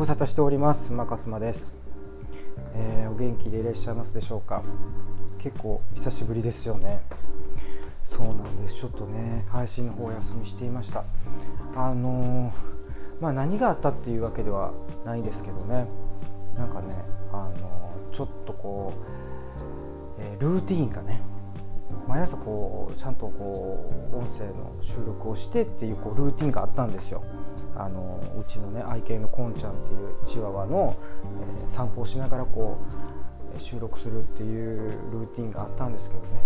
ご無沙汰しております。馬勝間です、えー、お元気でいらっしゃいますでしょうか？結構久しぶりですよね。そうなんです。ちょっとね配信の方お休みしていました。あのー、まあ何があったっていうわけではないんですけどね。なんかねあのー、ちょっとこう、えルーティンがね毎朝こうちゃんとこう音声の収録をしてっていうこうルーティンがあったんですよ。あのうちのね愛犬のこんちゃんっていうチワワの、えー、散歩をしながらこう収録するっていうルーティンがあったんですけどね。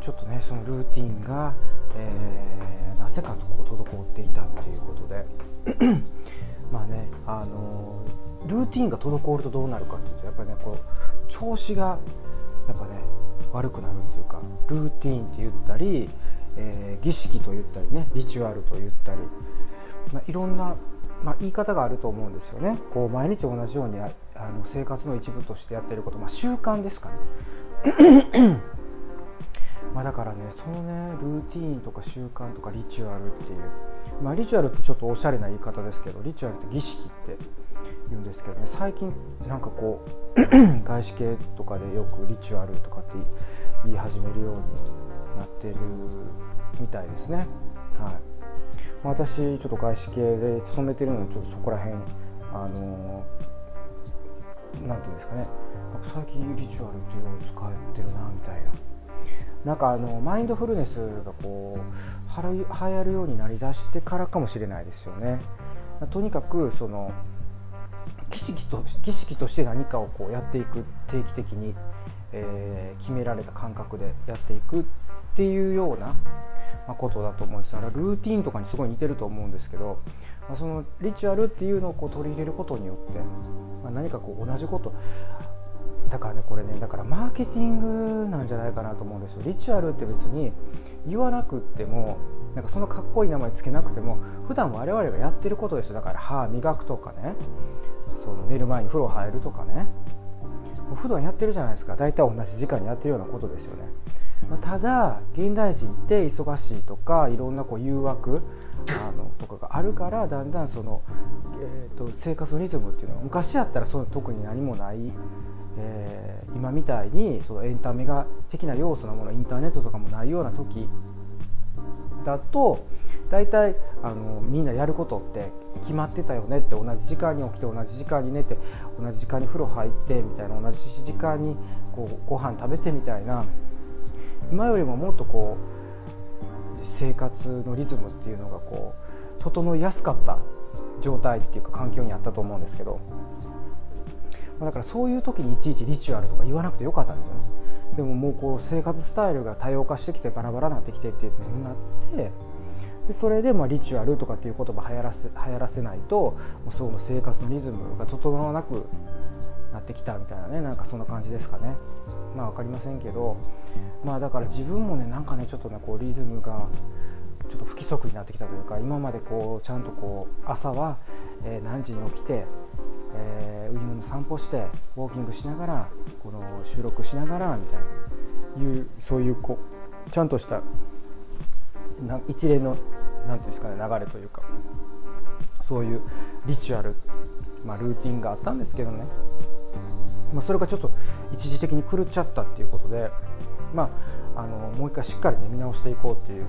ちょっとねそのルーティンが、えー、なぜかとこう滞っていたっていうことで。まあねあのルーティンが滞るとどうなるかっていうとやっぱりねこう調子がやっぱね悪くなるっていうかルーティーンって言ったり、えー、儀式と言ったりねリチュアルと言ったり、まあ、いろんな、まあ、言い方があると思うんですよね。こう毎日同じようにあの生活の一部としてやってること、まあ、習慣ですかね。まだからねそのねルーティーンとか習慣とかリチュアルっていうまあリチュアルってちょっとおしゃれな言い方ですけどリチュアルって儀式って言うんですけどね最近なんかこう 外資系とかでよくリチュアルとかって言い始めるようになってるみたいですね。はい、私ちょっと外資系で勤めてるのでちょっとそこら辺あのなんていうんですかね最近リチュアルっていうのを使ってるなみたいな。なんかあのマインドフルネスがこう流行るようになりだしてからかもしれないですよね。とにかくその儀式と儀式として何かをこうやっていく定期的に、えー、決められた感覚でやっていくっていうような、ことだと思うんですだからルーティンとかにすごい似てると思うんですけど、まあ、そのリチュアルっていうのをこう取り入れることによって、まあ、何かこう同じことだからねこれねだからマーケティングなんじゃないかなと思うんですよ。リチュアルって別に言わなくってもなんかそのかっこいい名前つけなくても普段我々がやってることですよ。だから歯磨くとかね。その寝る前に風呂入るとかね。普段やってるじゃないですか。大体同じ時間にやってるようなことですよね、まあ、ただ現代人って忙しいとかいろんなこう誘惑あのとかがあるからだんだんその、えーと、生活のリズムっていうのは昔やったらその特に何もない、えー、今みたいにそのエンタメが的な要素のものインターネットとかもないような時だと大体あのみんなやることって決まってたよねって同じ時間に起きて同じ時間に寝て同じ時間に風呂入ってみたいな同じ時間にこうご飯食べてみたいな今よりももっとこう生活のリズムっていうのがこう整いやすかった状態っていうか環境にあったと思うんですけどだからそういう時にいちいちリチュアルとか言わなくてよかったんですよね。でももうこう生活スタイルが多様化してきてバラバラになってきてっていうふうになってでそれでまあリチュアルとかっていう言葉流行らせ流行らせないとその生活のリズムが整わなくなってきたみたいなねなんかそんな感じですかね。まあ分かりませんけどまあだから自分もねなんかねちょっとねこうリズムがちょっと不規則になってきたというか今までこうちゃんとこう朝は、え何時に起きて、えー、犬の散歩してウォーキングしながらこの収録しながらみたいないうそういうこうちゃんとしたな一連の何ていうんですかね流れというかそういうリチュアル、まあ、ルーティンがあったんですけどね、まあ、それがちょっと一時的に狂っちゃったっていうことで、まあ、あのもう一回しっかり、ね、見直していこうっていう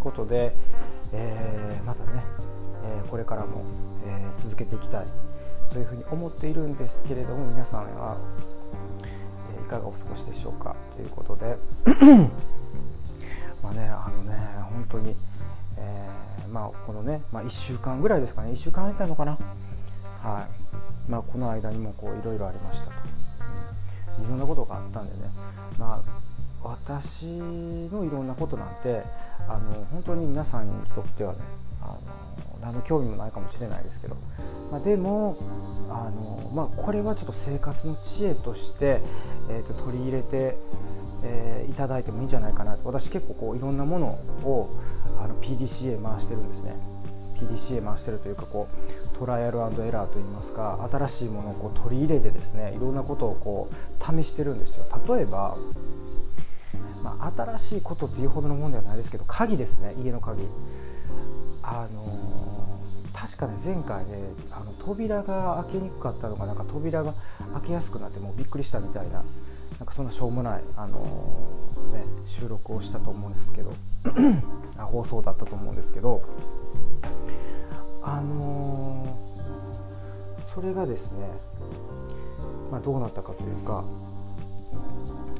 ことで、えー、またね、えー、これからも、えー、続けていきたい。というふうに思っているんですけれども皆さんは、えいかがお過ごしでしょうか？ということでまあねあのね本当に、えー、まあこのね、まあ、1週間ぐらいですかね。1週間空いたのかな？はい。まあこの間にもこういろいろありましたと、うん、いろんなことがあったんでね。まあ私のいろんなことなんてあの本当に皆さんにとってはねあの何の興味もないかもしれないですけど、まあ、でもあの、まあ、これはちょっと生活の知恵として、えー、と取り入れてえー、いただいてもいいんじゃないかなと。私結構こういろんなものをあの PDCA 回してるんですね。PDCA 回してるというかこうトライアルエラーといいますか新しいものをこう取り入れてですねいろんなことをこう試してるんですよ。例えば、まあ、新しいことっていうほどのものではないですけど鍵ですね。家の鍵。あのー、確かね前回ねあの扉が開けにくかったのがなんか扉が開けやすくなってもうびっくりしたみたいななんかそんなしょうもない、あのー、ね、収録をしたと思うんですけど 放送だったと思うんですけどあのー、それがですね、まあ、どうなったかというか、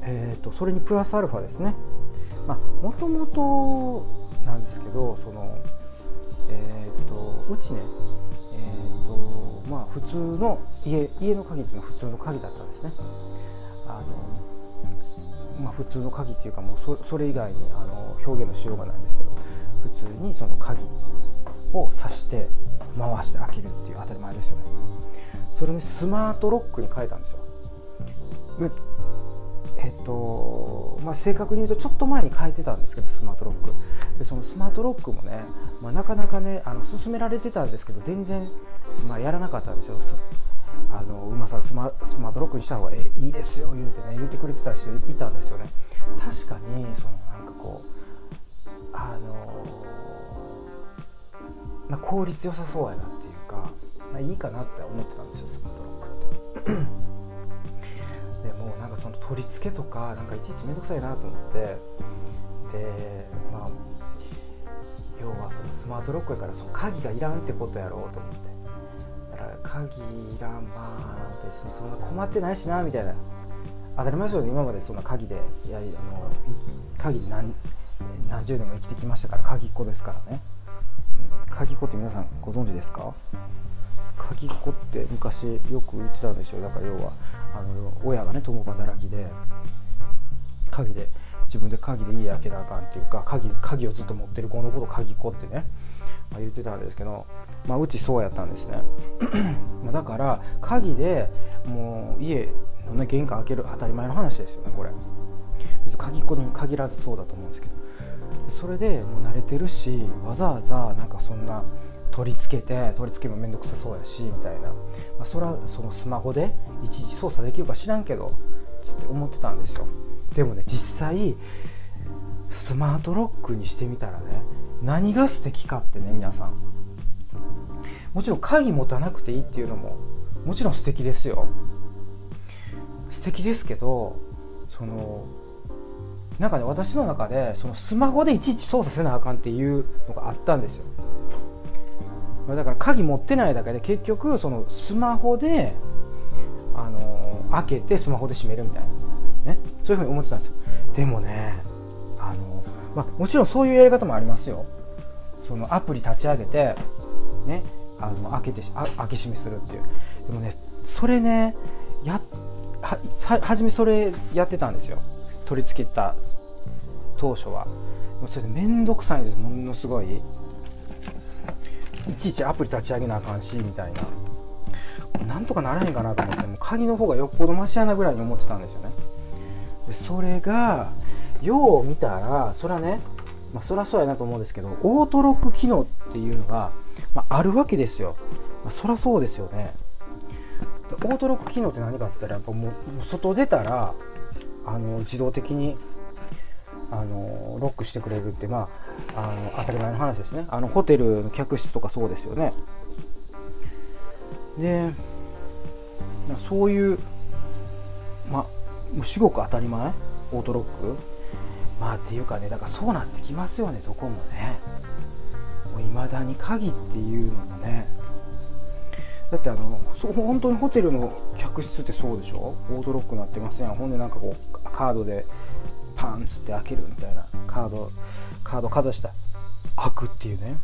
えーと、それにプラスアルファですね。もともとなんですけどそのえっ、とうちねえっ、とまあ普通の家家の鍵っていうのは普通の鍵だったんですね。あの、まあ、普通の鍵っていうかもうそれ以外にあの表現のしようがないんですけど普通にその鍵を挿して回して開けるっていう当たり前ですよね。それにスマートロックに変えたんですよ。えっとまあ、正確に言うとちょっと前に変えてたんですけどスマートロック。でそのスマートロックもね、まあ、なかなかねあの勧められてたんですけど全然、まあ、やらなかったんですよ。あの馬さんスマスマートロックにした方がいいですよ言うてね言ってくれてた人いたんですよね。確かにそのなんかこうあのまあ、効率良さそうやなっていうか、まあ、いいかなって思ってたんですよスマートロックって。取り付けとかなんかいちいち面倒くさいなと思ってでまあ要はそのスマートロックやからその鍵がいらんってことやろうと思って。だから鍵がまあ別にそんな困ってないしなみたいな。当たり前ですよね今までそんな鍵で。いやあの鍵で何何十年も生きてきましたから鍵っ子ですからね、うん、鍵っ子って皆さんご存知ですか？鍵っ子って昔よく言ってたんですよ。だから要はあの親がね共働きで鍵で自分で鍵で家開けなあかんっていうか鍵鍵をずっと持ってる子のこと鍵っ子ってね、まあ、言ってたんですけどまあ、うちそうやったんですね。だから鍵でもう家の、ね、玄関開ける当たり前の話ですよねこれ。別に鍵っ子に限らずそうだと思うんですけど。それでもう慣れてるしわざわざなんかそんな取り付けて取り付けも面倒くさそうやしみたいな、まあ、それはそのスマホでいちいち操作できるか知らんけどつって思ってたんですよ。でもね実際スマートロックにしてみたらね何が素敵かってね皆さん。もちろん鍵持たなくていいっていうのももちろん素敵ですよ。素敵ですけどそのなんかね私の中でそのスマホでいちいち操作せなあかんっていうのがあったんですよ。だから鍵持ってないだけで結局そのスマホであの開けてスマホで閉めるみたいな。ね。そういうふうに思ってたんですよ。でもねあの、まあ、もちろんそういうやり方もありますよ。そのアプリ立ち上げてねあの開けてあ開け閉めするっていう。でもねそれねやは初めそれやってたんですよ。取り付けた当初は。もうそれで面倒くさいんです。ものすごい。いちいちアプリ立ち上げなあかんしみたいな。なんとかならへんかなと思っても鍵の方がよっぽどマシやなぐらいに思ってたんですよね。でそれがよう見たらそれはねまあ、そりゃそうやなと思うんですけどオートロック機能っていうのがまあ、あるわけですよ、まあ、そりゃそうですよね。オートロック機能って何かって言ったらやっぱもう外出たらあの自動的にあのロックしてくれるってまああの当たり前の話ですね。あのホテルの客室とかそうですよね。でそういうまあ至極当たり前？オートロック？まあっていうかねだからそうなってきますよねどこもね。いまだに鍵っていうのもね。だってあのそ本当にホテルの客室ってそうでしょ？オートロックなってますやん？ほんでなんかこうカードでパンツって開けるみたいなカードカードかざした開くっていうね。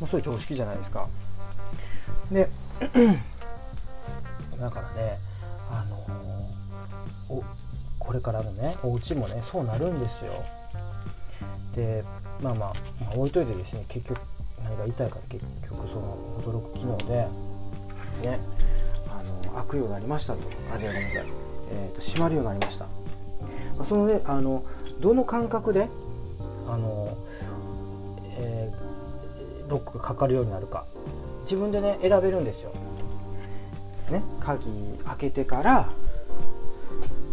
もうそういう常識じゃないですか。で だからねあのー、おこれからのねお家もねそうなるんですよ。でまあまあ、まあ、置いといてですね結局何が言いたいか結局その驚く機能でねあの開くようになりましたと。あじゃごめん。なさい、えーと、閉まるようになりました、ま、そのねあのどの感覚であの、えー、ロックがかかるようになるか。自分でね選べるんですよ。ね鍵開けてからあ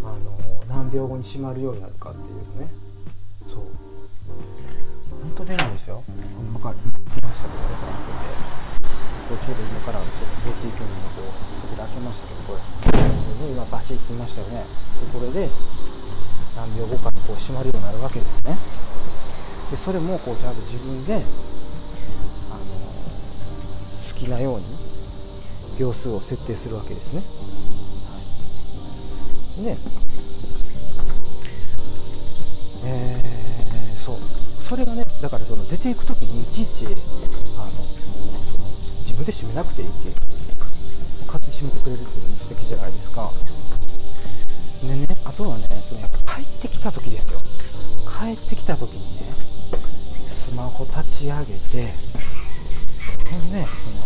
の何秒後に閉まるようになるかっていうね。そう。本当出ないですよ。細かい。ましたけどね、こうちょうど今からちょっと BT 機能をこう扉開けましたけどこれ。今バチッと言いましたよね。でこれで何秒後かにこう閉まるようになるわけですね。でそれもこうちゃんと自分で、あの好きなように秒数を設定するわけですね、はい、で、えー、そう。それがねだからその出ていく時にいちいちあのその自分で閉めなくていいって勝手に閉めてくれるっていうのも素敵じゃないですか。でねあとはねそのやっ帰ってきた時ですよ。帰ってきた時にねスマホ立ち上げてほんでその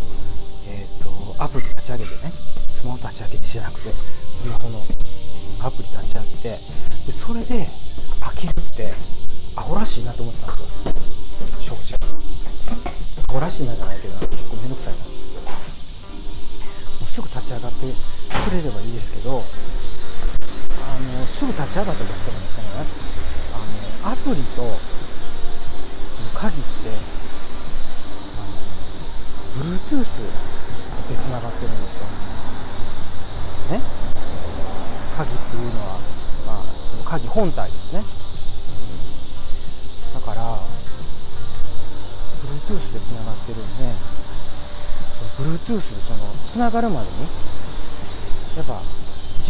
ぐ立ち上がったとしてもですねあのアプリと鍵ってあの Bluetooth でつながってるんですよ。ね。鍵っていうのは、まあ、その鍵本体。ですねだから Bluetooth でつながってるんで Bluetooth そのつながるまでにやっぱ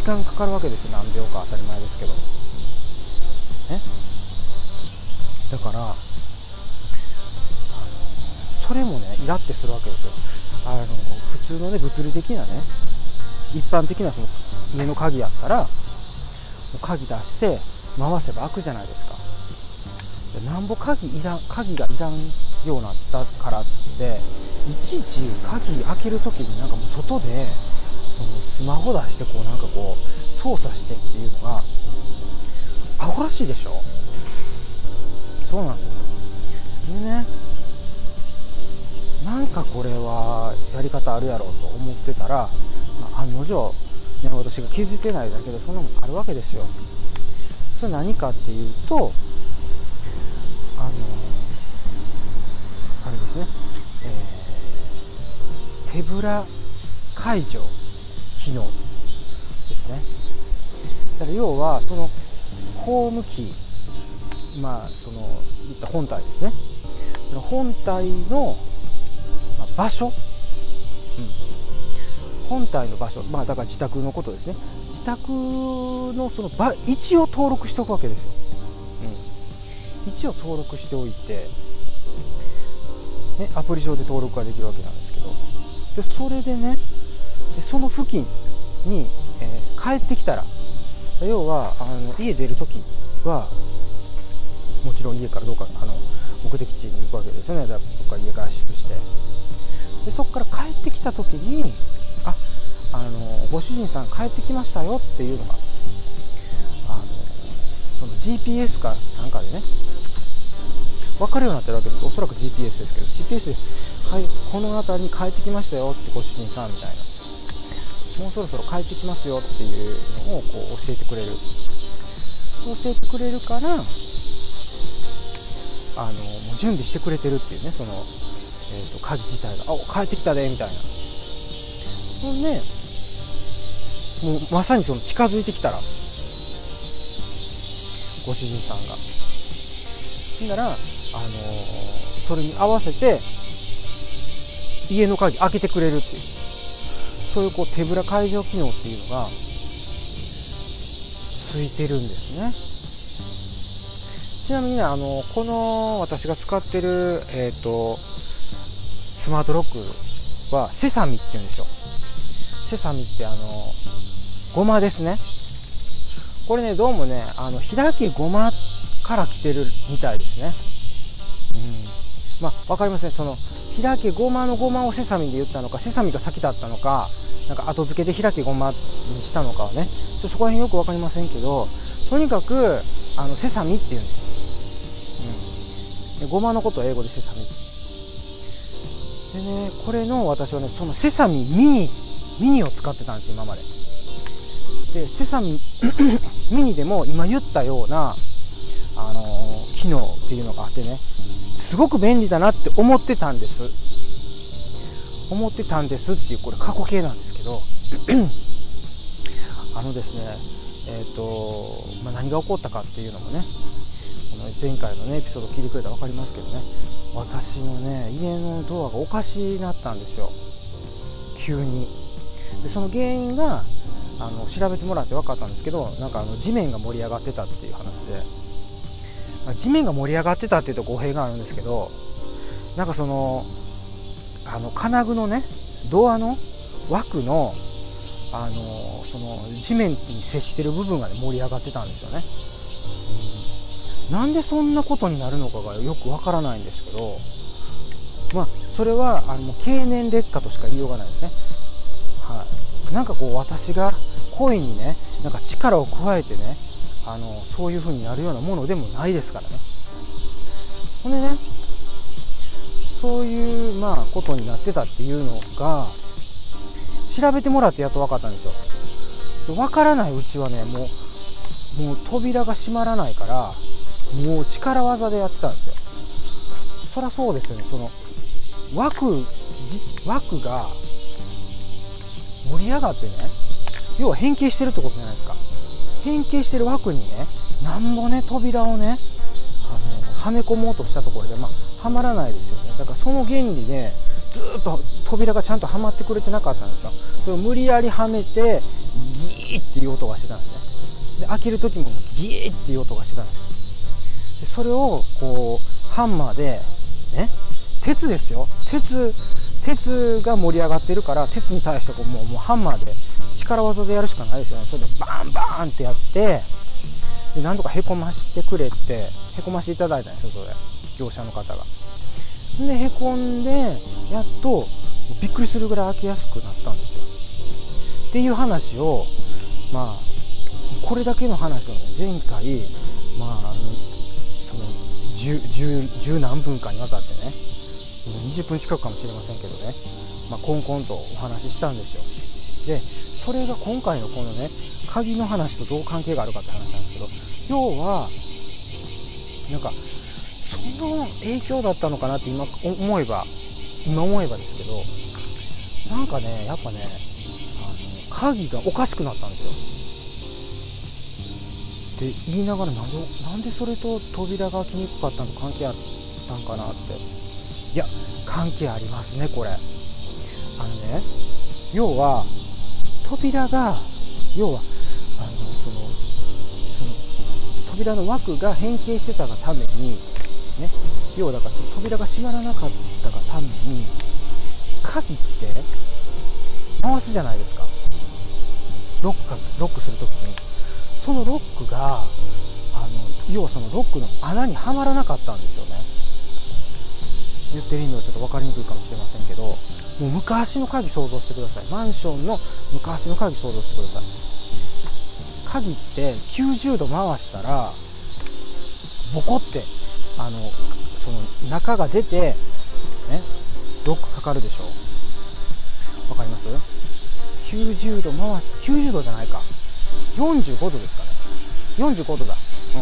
間かかるわけですよ。何秒か当たり前ですけど。ね。だからそれもねイラってするわけですよ。あの普通のね物理的なね一般的なその家の鍵やったら鍵出して回せば開くじゃないですか。なんぼ鍵いらん鍵がいらんようになったからっていちいち鍵開ける時になんかもう外でそのスマホ出してこうなんかこう操作してっていうのがアホらしいでしょ？そうなんですよ。でねなんかこれはやり方あるやろうと思ってたら、まあ、案の定、ね、私が気づいてないだけでそんなもあるわけですよ。それ何かっていうとあのあれですね、えー、手ぶら解除機能ですね。だから要はそのホームキーまあそのいった本体ですね。その本体の場所、うん、本体の場所。まあだから自宅のことですね。自宅のその場位置を登録しておくわけですよ、うん、位置を登録しておいてね、アプリ上で登録ができるわけなんですけど。でそれでねでその付近に、えー、帰ってきたら要はあの家出るときはもちろん家からどうかあの目的地に行くわけですよね。どっか家合宿して。でそこから帰ってきた時にああのご主人さん帰ってきましたよっていうのがあのその GPS かなんかでね分かるようになってるわけです。おそらく GPS ですけど GPS で、はい、この辺りに帰ってきましたよってご主人さんみたいな。もうそろそろ帰ってきますよっていうのをこう教えてくれる。教えてくれるからあのもう準備してくれてるっていうねその、えーと、鍵自体が「あ帰ってきたで」みたいな。ほんでもうまさにその近づいてきたらご主人さんが。ほんならあのー、それに合わせて家の鍵開けてくれるっていう。そういうこう手ぶら解除機能っていうのがついてるんですね。ちなみにねあのこの私が使ってる、えーと、スマートロックはセサミって言うんですよ。セサミってあのごまですね。これねどうもねあの開けごまから来てるみたいですね。うん。まあ分かりません、ね、その開けごまのごまをセサミで言ったのかセサミが先だったのかなんか後付けで開けごまにしたのかはね。そこら辺よく分かりませんけどとにかくあのセサミっていうんですよ、うん、でごまのことを英語でセサミでねこれの私はねそのセサミミニミニを使ってたんです今まで。でセサミ ミニでも今言ったようなあのー、機能っていうのがあってねすごく便利だなって思ってたんです。思ってたんですっていうこれ過去形なんです。どあのですねえっ、ー、と、まあ、何が起こったかっていうのもねこの前回のねエピソード聞いてくれたら分かりますけどね私のね家のドアがおかしになったんですよ。急に。でその原因があの調べてもらって分かったんですけどなんかあの地面が盛り上がってたっていう話で、まあ、地面が盛り上がってたっていうと語弊があるんですけどなんかそのあの金具のねドアの枠のあのその地面に接してる部分が、ね、盛り上がってたんですよね、なんでそんなことになるのかがよくわからないんですけどまあそれはあの経年劣化としか言いようがないですね。はい。なんかこう私が声にねなんか力を加えてねあのそういう風になるようなものでもないですからね。ほんでねそういうまあことになってたっていうのが調べてもらってやっと分かったんですよ。分からないうちはねもうもう扉が閉まらないからもう力技でやってたんですよ。そりゃそうですよね。その枠枠が盛り上がってね要は変形してるってことじゃないですか。変形してる枠にねなんぼね扉をねあのはめ込もうとしたところでまあはまらないですよね。だからその原理でずっと扉がちゃんとはまってくれてなかったんですよ。それを無理やりはめてギーっていう音がしてたんですね。で開ける時もギーっていう音がしてたんですでそれをこうハンマーでね鉄ですよ。鉄鉄が盛り上がってるから鉄に対してこうもうもうハンマーで力技でやるしかないですよね。それでバンバーンってやってで何とかへこましてくれってへこましていただいたんですよそれ。業者の方が。でへこんでやっとびっくりするぐらい開けやすくなったんですよ。っていう話をまあこれだけの話をね前回まああのその十何分かにわたってね20分近くかもしれませんけどね、まあ、コンコンとお話ししたんですよ。でそれが今回のこのね鍵の話とどう関係があるかって話なんですけど要はなんかの影響だったのかなって今思えば今思えばですけどなんかねやっぱねあの鍵がおかしくなったんですよ。って言いながらなんでなんでそれと扉が開きにくかったの関係あったんかなって。いや関係ありますねこれ。あのね要は扉が要はあのその扉の枠が変形してたがために要はだから扉が閉まらなかったがために鍵って回すじゃないですか。ロックロックするときに。そのロックがあの要はそのロックの穴にはまらなかったんですよね。言ってる意味はちょっと分かりにくいかもしれませんけどもう昔の鍵想像してください。マンションの昔の鍵想像してください。鍵って90度回したらボコってあのその中が出てねロックかかるでしょ。うわかります？90度回す90度じゃないか。45度ですかね。45度だ。うん。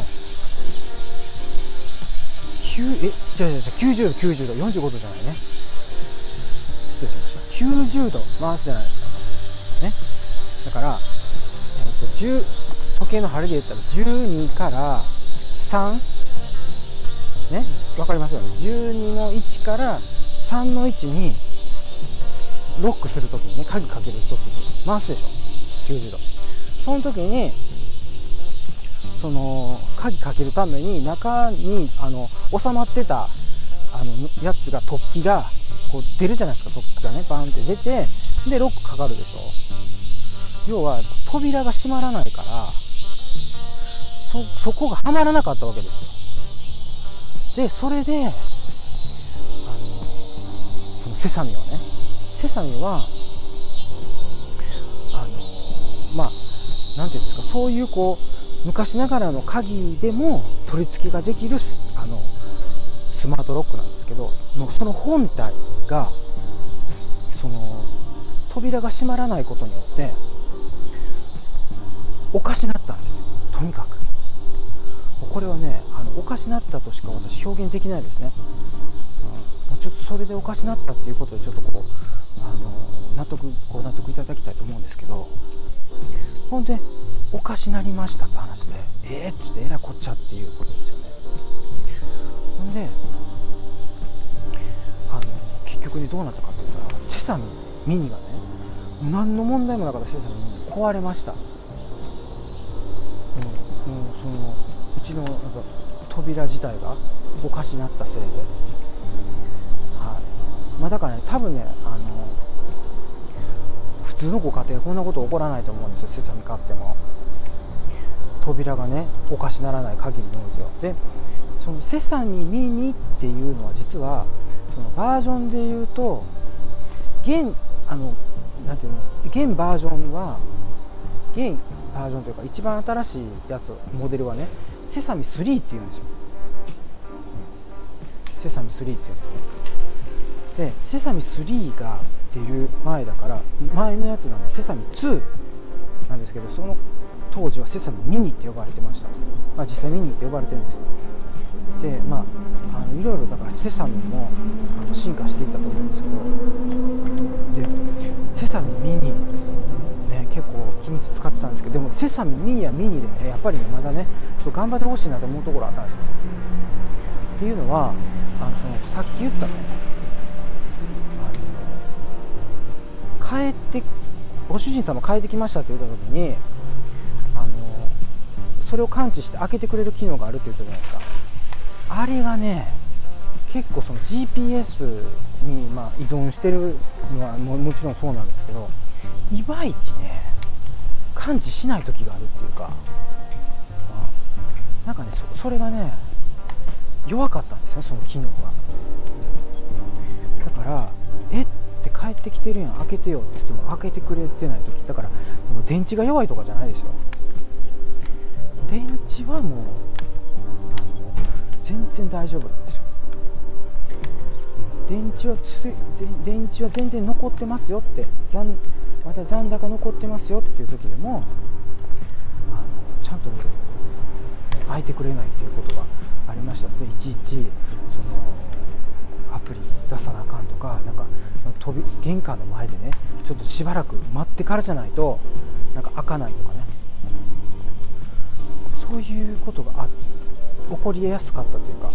9えじゃじゃじゃ90度90度。45度じゃないね。失礼しました。90度回すじゃないですか。ね。だから、えっと、10時計の針で言ったら12から3ね。分かりますよね。12の1から3の1にロックするときにね鍵かけるときに回すでしょ。90度その時にその鍵かけるために中にあの収まってたあのやつが突起がこう出るじゃないですか。突起がねバーンって出てでロックかかるでしょ。要は扉が閉まらないからそそこがはまらなかったわけですよ。でそれであのそのセサミはねセサミはあのまあ何ていうんですかそういうこう昔ながらの鍵でも取り付けができるあのスマートロックなんですけどその本体がその扉が閉まらないことによっておかしなったんですよ。とにかく。これはねあのおかしなったとしか私表現できないですね、うん、ちょっとそれでおかしなったっていうことでちょっとこうあの納得ご納得いただきたいと思うんですけど。ほんでおかしなりましたって話でええー、っつってえらこっちゃっていうことですよね。ほんであの結局ねどうなったかって言ったらセサミミニがね何の問題もなかったセサミミニ壊れました。のなんか扉自体がおかしなったせいで、はい。まあ、だからね多分ねあの普通のご家庭こんなこと起こらないと思うんですよセサミ買っても。扉がねおかしならない限りにおいては。でそのセサミミニっていうのは実はそのバージョンで言うと現あのなんていうの現バージョンは現バージョンというか一番新しいやつモデルはねセサミ3っていうんですよ。セサミ3っていうんですでセサミ3が出る前だから前のやつなんでセサミ2なんですけどその当時はセサミミニって呼ばれてました、まあ、実際ミニって呼ばれてるんですでまああのいろいろだからセサミもあの進化していったと思うんですけど。サミミニはミニでねやっぱりねまだねちょっと頑張ってほしいなと思うところあったんですよっていうのはあのそのさっき言ったねあの帰ってご主人様帰ってきましたって言った時にあのそれを感知して開けてくれる機能があるって言ったじゃないですかあれがね結構その GPS にまあ依存してるのはももちろんそうなんですけどいまいちね感知しない時があるっていうか。なんかねそそれがね弱かったんですよその機能が。だからえっ？て帰ってきてるやん開けてよって言っても開けてくれてない時だからその電池が弱いとかじゃないですよ。電池はもう全然大丈夫なんですよ。電池は電池は全然残ってますよって残まだ残高残ってますよっていう時でもあのちゃんと開いてくれないっていうことがありました。のでいちいちそのアプリ出さなあかんとかなんか飛び玄関の前でねちょっとしばらく待ってからじゃないとなんか開かないとかね。そういうことが起こりやすかったというか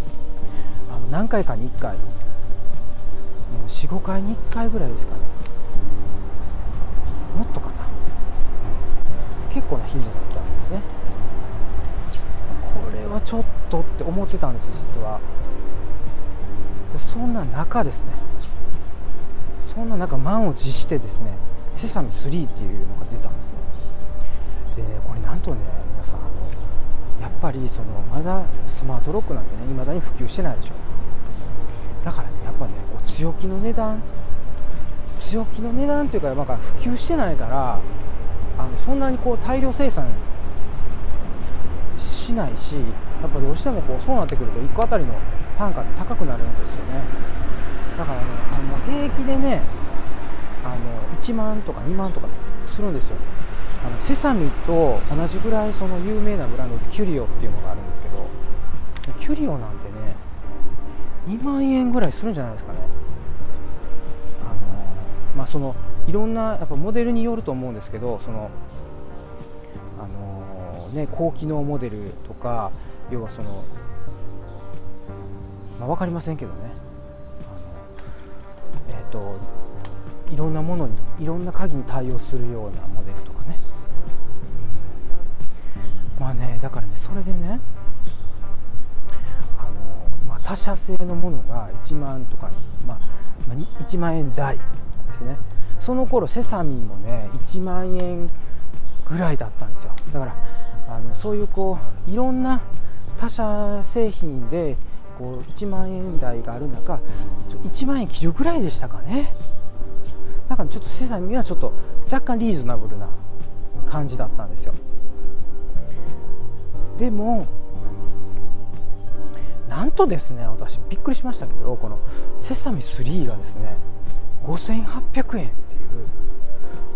あの何回かに1回45回に1回ぐらいですかね。もっとかな。うん結構な頻度だったんですね。これはちょっとって思ってたんです実は。そんな中ですね。そんな中満を持してですねセサミ3っていうのが出たんですね。でねこれなんとね皆さんあのやっぱりそのまだスマートロックなんてね未だに普及してないでしょ。だからねやっぱねこう強気の値段強気の値段っていうか、まあ、普及してないからあのそんなにこう大量生産しないしやっぱどうしてもこうそうなってくると1個あたりの単価って高くなるんですよね。だからねあの平気でねあの1万とか2万とかするんですよ。あのセサミと同じぐらいその有名なブランドでキュリオっていうのがあるんですけどキュリオなんてね2万円ぐらいするんじゃないですかね。まあそのいろんなやっぱモデルによると思うんですけどそのあのね高機能モデルとか要はそのまあ、分かりませんけどね。あのえっ、ー、といろんなものにいろんな鍵に対応するようなモデルとかね。うん。まあねだからねそれでねあの、まあ、他社製のものが1万とか、まあ、まあ、1万円台。ですね。その頃セサミンもね1万円ぐらいだったんですよ。だからあのそういうこういろんな他社製品でこう1万円台がある中1万円切るぐらいでしたかね。だからちょっとセサミンはちょっと若干リーズナブルな感じだったんですよ。でもなんとですね私びっくりしましたけどこのセサミ3がですね5800円っていう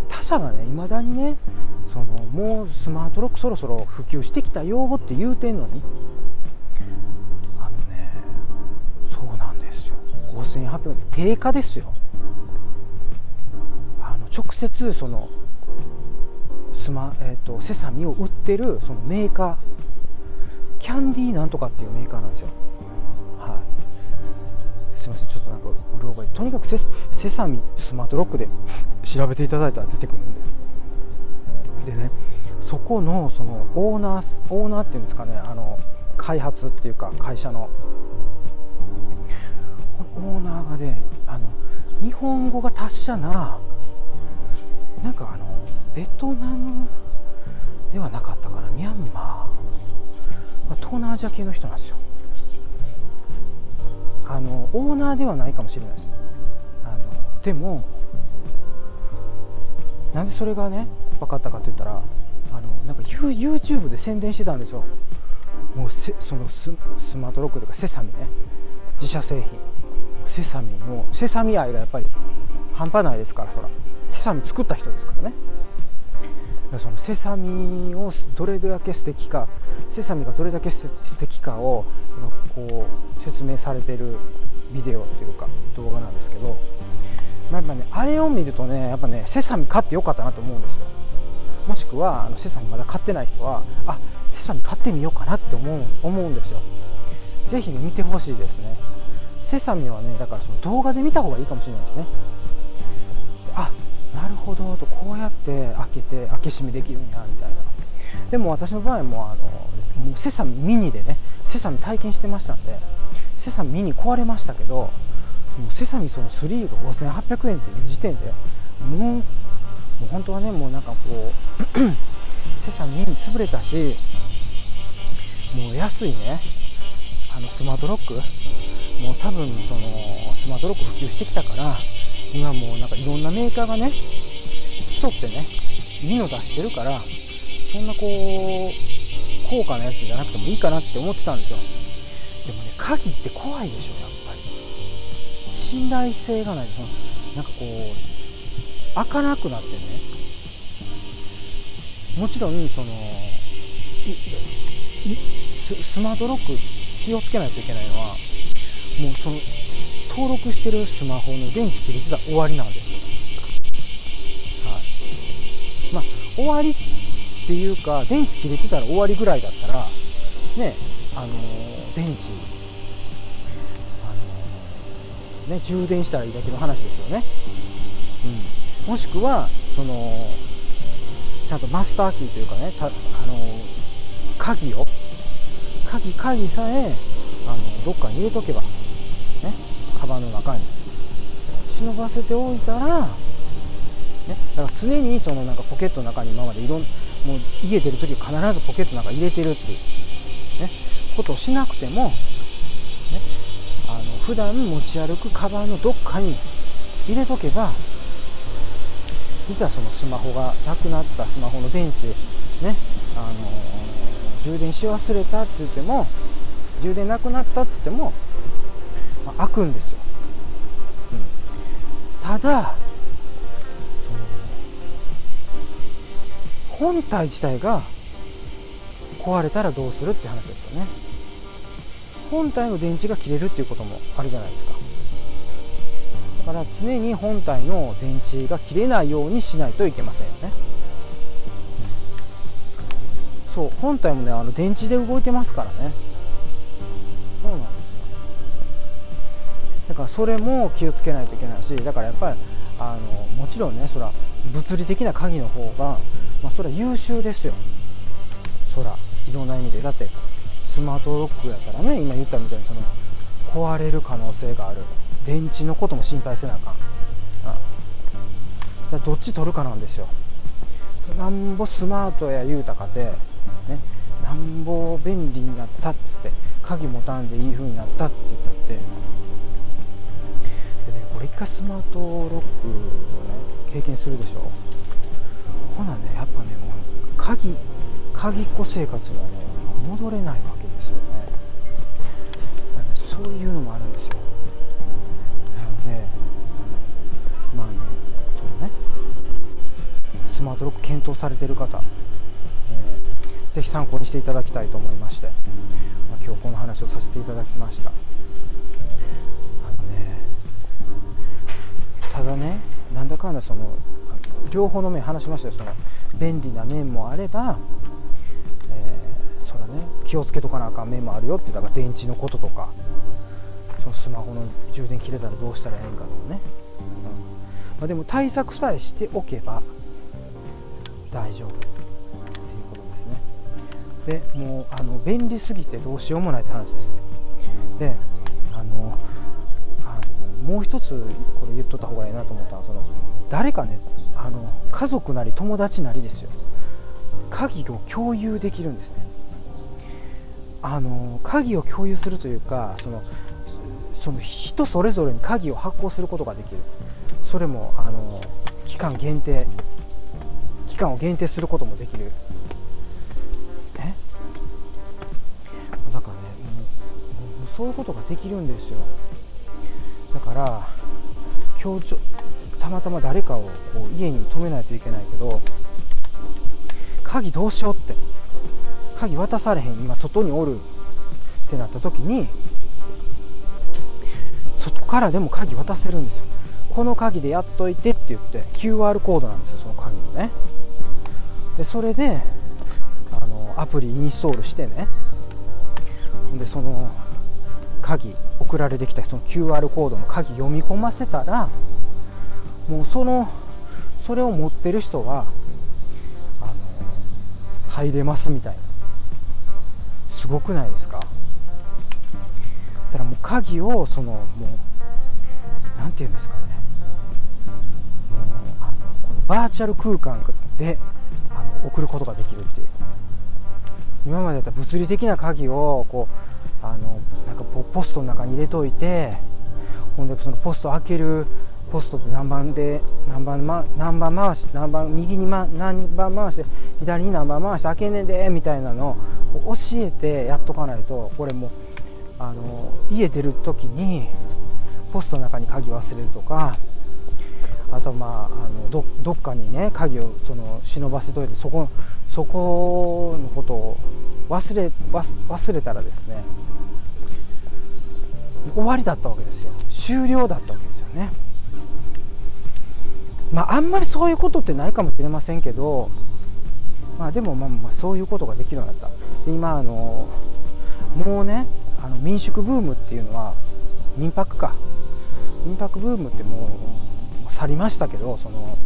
他社がねいまだにねそのもうスマートロックそろそろ普及してきたよって言うてんのにあのねそうなんですよ。5800円定価ですよ。あの直接そのスマ、えーと、セサミを売ってるそのメーカー。キャンディーなんとかっていうメーカーなんですよ。となんかうろ覚えとにかくセセサミスマートロックで 調べていただいたら出てくるんで。でねそこのそのオーナーオーナーっていうんですかねあの開発っていうか会社の。オーナーがねあの日本語が達者ななんかあのベトナムではなかったかなミャンマー。東南アジア系の人なんですよ。あのオーナーではないかもしれないですあのでもなんでそれがね分かったかって言ったらあのなんか YouTube で宣伝してたんですよもうせそのスマートロックとかセサミね。自社製品。セサミのセサミ愛がやっぱり半端ないですからそら。セサミ作った人ですからね。そのセサミをどれだけ素敵かセサミがどれだけ素敵かをこう説明されてるビデオっていうか動画なんですけど、まあ、やっぱねあれを見るとねやっぱねセサミ買ってよかったなと思うんですよ。もしくはあのセサミまだ買ってない人はあセサミ買ってみようかなって思う思うんですよ。ぜひ、見てほしいですね。セサミはねだからその動画で見た方がいいかもしれないですね。あなるほどとこうやって開けて開け閉めできるんやみたいな。でも私の場合もあのもうセサミミニでねセサミ体験してましたんでセサミミニ壊れましたけどもうセサミその3が5800円っていう時点でもう本当はねもうなんかこう セサミに潰れたしもう安いねあのスマートロック。もう多分そのスマートロック普及してきたから今もうなんかいろんなメーカーがね競ってねいいの出してるからそんなこう高価なやつじゃなくてもいいかなって思ってたんですよ。でもね鍵って怖いでしょやっぱり。信頼性がないそのなんかこう開かなくなってね。もちろんそのスマートロック気をつけないといけないのはもうその登録してるスマホの電池切れてたら終わりなんですよ、はい、まあ終わりっていうか電池切れてたら終わりぐらいだったらねあのー、電池あのー、ね充電したらいいだけの話ですよね。うん。もしくはそのちゃんとマスターキーというかねたあの鍵を鍵鍵さえあのどっかに入れとけばね。カバンの中に。忍ばせておいたら、ね、だから常にそのなんかポケットの中に今までいろんもう家出るとき必ずポケットの中に入れてるっていう、ね、ことをしなくても、ね、あの普段持ち歩くカバンのどっかに入れとけば実はそのスマホがなくなったスマホの電池ねあの、充電し忘れたって言っても充電なくなったって言っても、まあ、開くんですよ、うん、ただ本体自体が壊れたらどうするって話ですよね。本体の電池が切れるっていうこともあるじゃないですか。だから常に本体の電池が切れないようにしないといけませんよね、うん、そう本体もねあの電池で動いてますからね。だからそれも気をつけないといけないしだからやっぱりあのもちろんねそら物理的な鍵の方が、まあ、それは優秀ですよ。そらいろんな意味で。だってスマートロックやったらね今言ったみたいにその壊れる可能性がある。電池のことも心配せなあかん、うん、どっち取るかなんですよ。なんぼスマートや言うたかて、ね、なんぼ便利になったっつって鍵持たんでいい風になったって言ったって一回スマートロックをね経験するでしょ。ほなねやっぱねもう鍵鍵っ子生活はね戻れないわけですよね。そういうのもあるんですよ。なのであのまあねそのね。スマートロック検討されてる方、えー、ぜひ参考にしていただきたいと思いまして、まあ、今日この話をさせていただきました。ただねなんだかんだその両方の面話しましたよ。その便利な面もあれば、えー、そね気をつけとかなあかん面もあるよってだから電池のこととかそのスマホの充電切れたらどうしたらええんかとかね、うん。まあ、でも対策さえしておけば大丈夫っていうことですね。でもうあの便利すぎてどうしようもないって話です。であのもう一つこれ言っとった方がいいなと思ったのはその誰かねあの家族なり友達なりですよ。鍵を共有できるんですね。あの鍵を共有するというかそのその人それぞれに鍵を発行することができる。それもあの期間限定期間を限定することもできる。え？だからねもうそういうことができるんですよ。だから今日ちょたまたま誰かをこう家に止めないといけないけど鍵どうしようって鍵渡されへん今外におるってなった時に外からでも鍵渡せるんですよ。この鍵でやっといてって言って QR コードなんですよその鍵のね。でそれであのアプリインストールしてね。ほんでその鍵送られてきた人の QR コードの鍵読み込ませたらもうそのそれを持ってる人はあの入れますみたいな。すごくないですか？だからもう鍵をそのもうなんていうんですかね。もうあのこのバーチャル空間であの送ることができるっていう。今までだったら物理的な鍵をこうあのなんかポストの中に入れといてほんでそのポスト開けるポストって何番で何番,、ま、何番回し何番右に、ま、何番回して左に何番回して開けねえでみたいなのを教えてやっとかないとこれもあの家出る時にポストの中に鍵忘れるとかあとまああのどどっかにね鍵をその忍ばせといてそこそこのことを忘れ忘れたらですね終わりだったわけですよ。終了だったわけですよね。まああんまりそういうことってないかもしれませんけどまあでもまあまあそういうことができるようになった。で今あのもうねあの民宿ブームっていうのは民泊か。民泊ブームってもう去りましたけどその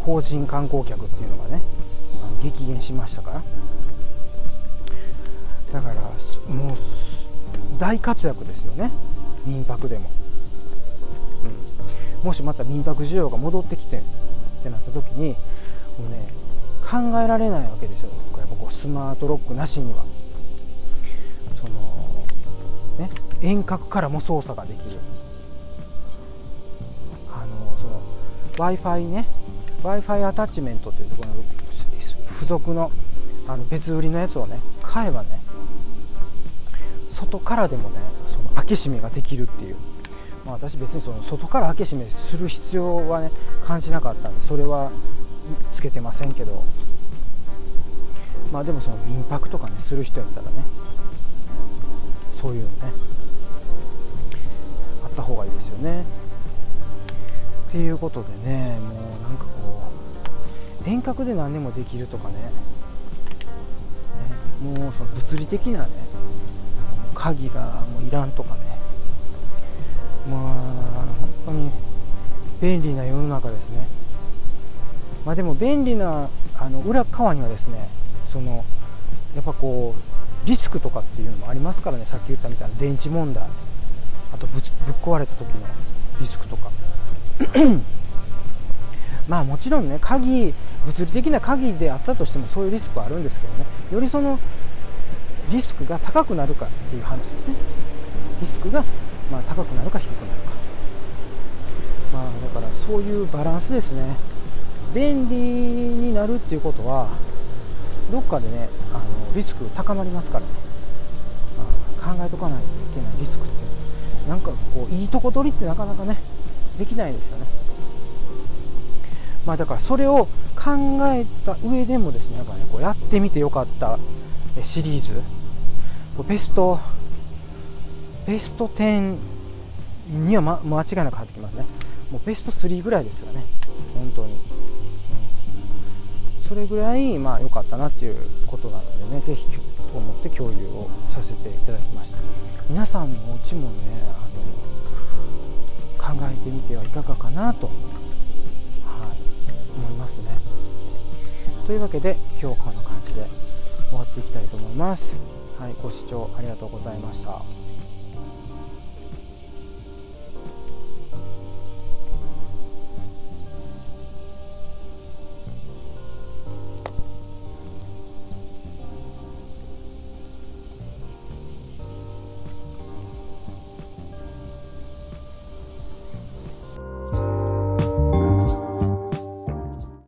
法人観光客っていうのがね激減しましたから。だからもう大活躍ですよね。民泊でも、うん、もしまた民泊需要が戻ってきてってなった時にもうね考えられないわけですよ。やっぱこうスマートロックなしには。そのね遠隔からも操作ができる。W i f i ね。W i f i アタッチメントっていうところの付属のあの別売りのやつをね買えばね外からでもねその開け閉めができるっていう、まあ、私別にその外から開け閉めする必要はね感じなかったんでそれはつけてませんけど。まあでもその民泊とかねする人やったらねそういうのねあった方がいいですよね。っていうことでねもうなんかこう遠隔で何でもできるとかね。ねもうその物理的なね鍵がもういらんとかね。まあ本当に便利な世の中ですね。まあでも便利なあの裏側にはですねそのやっぱこうリスクとかっていうのもありますからね。さっき言ったみたいな電池問題。あとぶっ壊れた時のリスクとか。まあもちろんね鍵物理的な鍵であったとしてもそういうリスクはあるんですけどね。よりそのリスクが高くなるかっていう話ですね。リスクがまあ高くなるか低くなるか。まあだからそういうバランスですね。便利になるっていうことはどっかでねあのリスク高まりますから。ね、まあ、考えとかないといけないリスクってなんかこういいとこ取りってなかなかねできないですよね。まあだからそれを考えた上でもですねやっぱねこうやってみてよかったシリーズ。ベストベスト10には、間違いなく入ってきますね。もうベスト3ぐらいですよね。本当に、うん、それぐらいまあ良かったなっていうことなのでね是非と思って共有をさせていただきました。皆さんのお家もねあの考えてみてはいかがかなと、はい、思いますね。というわけで今日はこんな感じで終わっていきたいと思います。はい。ご視聴ありがとうございました。